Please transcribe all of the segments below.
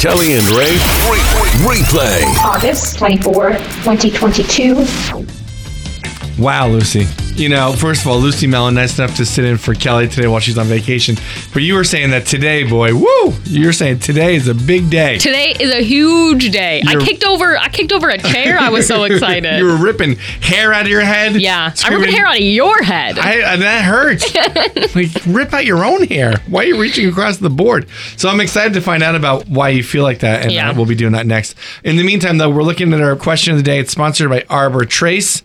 Kelley and Ray replay. August 24, 2022. Wow, Lucy. You know, first of all, Lucy Mellon, nice enough to sit in for Kelley today while she's on vacation. But you were saying that today, boy, woo! You're saying today is a big day. Today is a huge day. I You're- kicked over. I kicked over a chair. I was so excited. you were ripping hair out of your head. yeah, I'm screaming- ripping hair out of your head. I, uh, that hurts. like, rip out your own hair. Why are you reaching across the board? So I'm excited to find out about why you feel like that, and Yeah. uh, we'll be doing that next. In the meantime, though, we're looking at our question of the day. It's sponsored by Arbor Trace.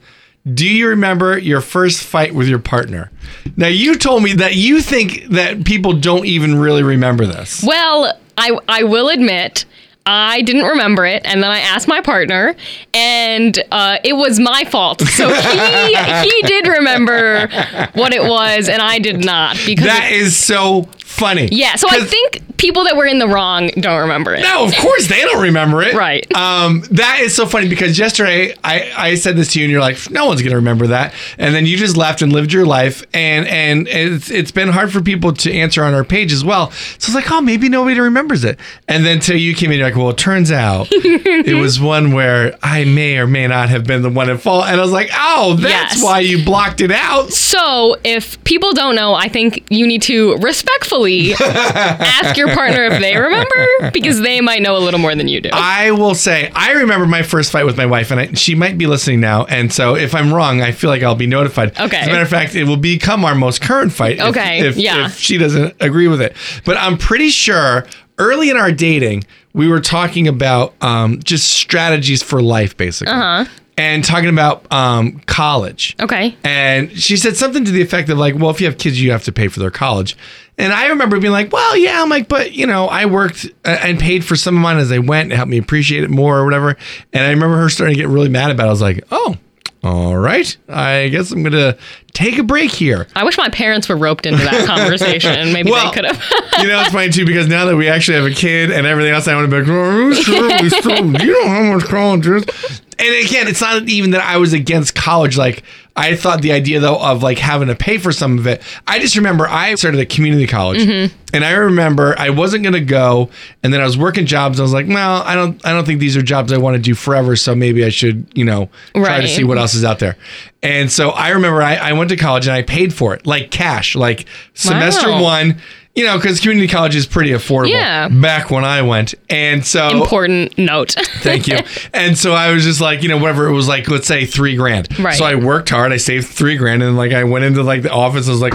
Do you remember your first fight with your partner? Now, you told me that you think that people don't even really remember this. well, I I will admit. I didn't remember it, and then I asked my partner, and uh, it was my fault. So he he did remember what it was, and I did not because That is so funny. yeah. So I think people that were in the wrong don't remember it. No, of course they don't remember it. Right. Um, that is so funny because yesterday I, I said this to you and you're like, no one's gonna remember that. And then you just left and lived your life and and it's it's been hard for people to answer on our page as well. So it's like, oh, maybe nobody remembers it. And then till you came in, you're like, well, it turns out it was one where I may or may not have been the one at fault. And I was like, oh, that's Yes. why you blocked it out. So, if people don't know, I think you need to respectfully ask your partner if they remember because they might know a little more than you do. I will say I remember my first fight with my wife, and I, she might be listening now. And so, if I'm wrong, I feel like I'll be notified. Okay. As a matter of fact, it will become our most current fight. if- Okay, If, yeah. if she doesn't agree with it, but I'm pretty sure early in our dating we were talking about um, just strategies for life, basically. Uh-huh. And talking about um, college. okay. And she said something to the effect of like, well, if you have kids, you have to pay for their college. And I remember being like, well, yeah, I'm like, but you know, I worked uh, and paid for some of mine as I went to helped me appreciate it more or whatever. And I remember her starting to get really mad about it. I was like, oh, all right. I guess I'm going to take a break here. I wish my parents were roped into that conversation. Maybe Well, they could have. you know, it's funny too because now that we actually have a kid and everything else, I want to be like, oh, sure, we still- you know how much college is. And again, it's not even that I was against college. Like I thought the idea though of like having to pay for some of it. I just remember I started a community college, mm-hmm. and I remember I wasn't gonna go, and then I was working jobs. I was like, well, I don't, I don't think these are jobs I want to do forever. So maybe I should, you know, try to see what else is out there. And so I remember I, I went to college and I paid for it, like cash, like semester Wow. one. You know, because community college is pretty affordable. Yeah. Back when I went, and so Important note. Thank you. And so I was just like, you know, whatever it was like, let's say three grand. Right. So I worked hard. I saved three grand, and like I went into like the office. I was like,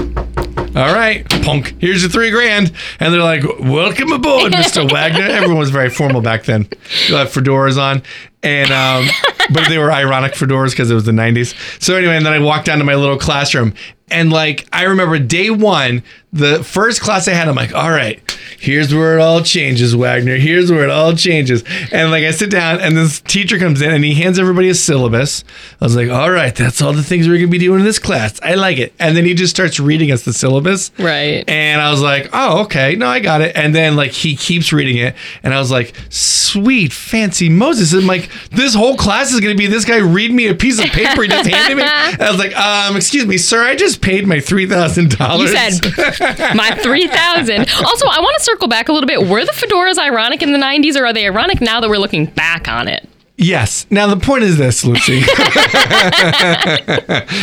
all right, punk, here's your three grand. And they're like, welcome aboard, Mr. Wagner. Everyone was very formal back then. You had fedoras on. And um, but they were ironic fedoras because it was the 90s. So anyway, and then I walked down to my little classroom and like I remember day one, the first class I had, I'm like, all right, here's where it all changes, Wagner. Here's where it all changes. And like I sit down and this teacher comes in and he hands everybody a syllabus. I was like, all right, that's all the things we're gonna be doing in this class. I like it. And then he just starts reading us the syllabus. Right. And I was like, oh, okay. No, I got it. And then like he keeps reading it. And I was like, sweet, fancy Moses. And I'm like, this whole class is going to be this guy read me a piece of paper he just handed me. And I was like, um, excuse me, sir, I just paid my $3,000. You said my 3000 Also, I want to circle back a little bit. Were the fedoras ironic in the 90s or are they ironic now that we're looking back on it? Yes. Now the point is this, Lucy.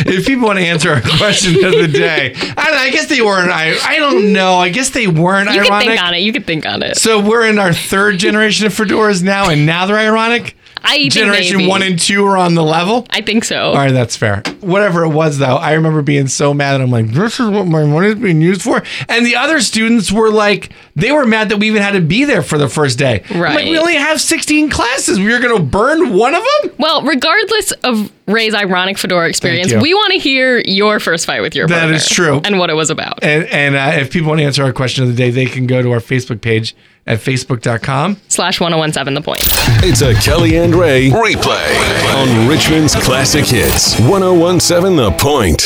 if people want to answer our question of the day, I, know, I guess they weren't. I I don't know. I guess they weren't You ironic. can think on it. You can think on it. So we're in our third generation of fedoras now, and now they're ironic. I Generation maybe. one and two are on the level. I think so. All right, that's fair. Whatever it was, though, I remember being so mad. And I'm like, this is what my money is being used for. And the other students were like, they were mad that we even had to be there for the first day. I'm like, we only have 16 classes. We are going to burn one of them? Well, regardless of Ray's ironic fedora experience, we want to hear your first fight with your That partner. That is true. And what it was about. And, and uh, if people want to answer our question of the day, they can go to our Facebook page at facebook.com. Slash 1017 The Point. It's a Kelley and Ray replay on Richmond's Classic Hits 1017 The Point.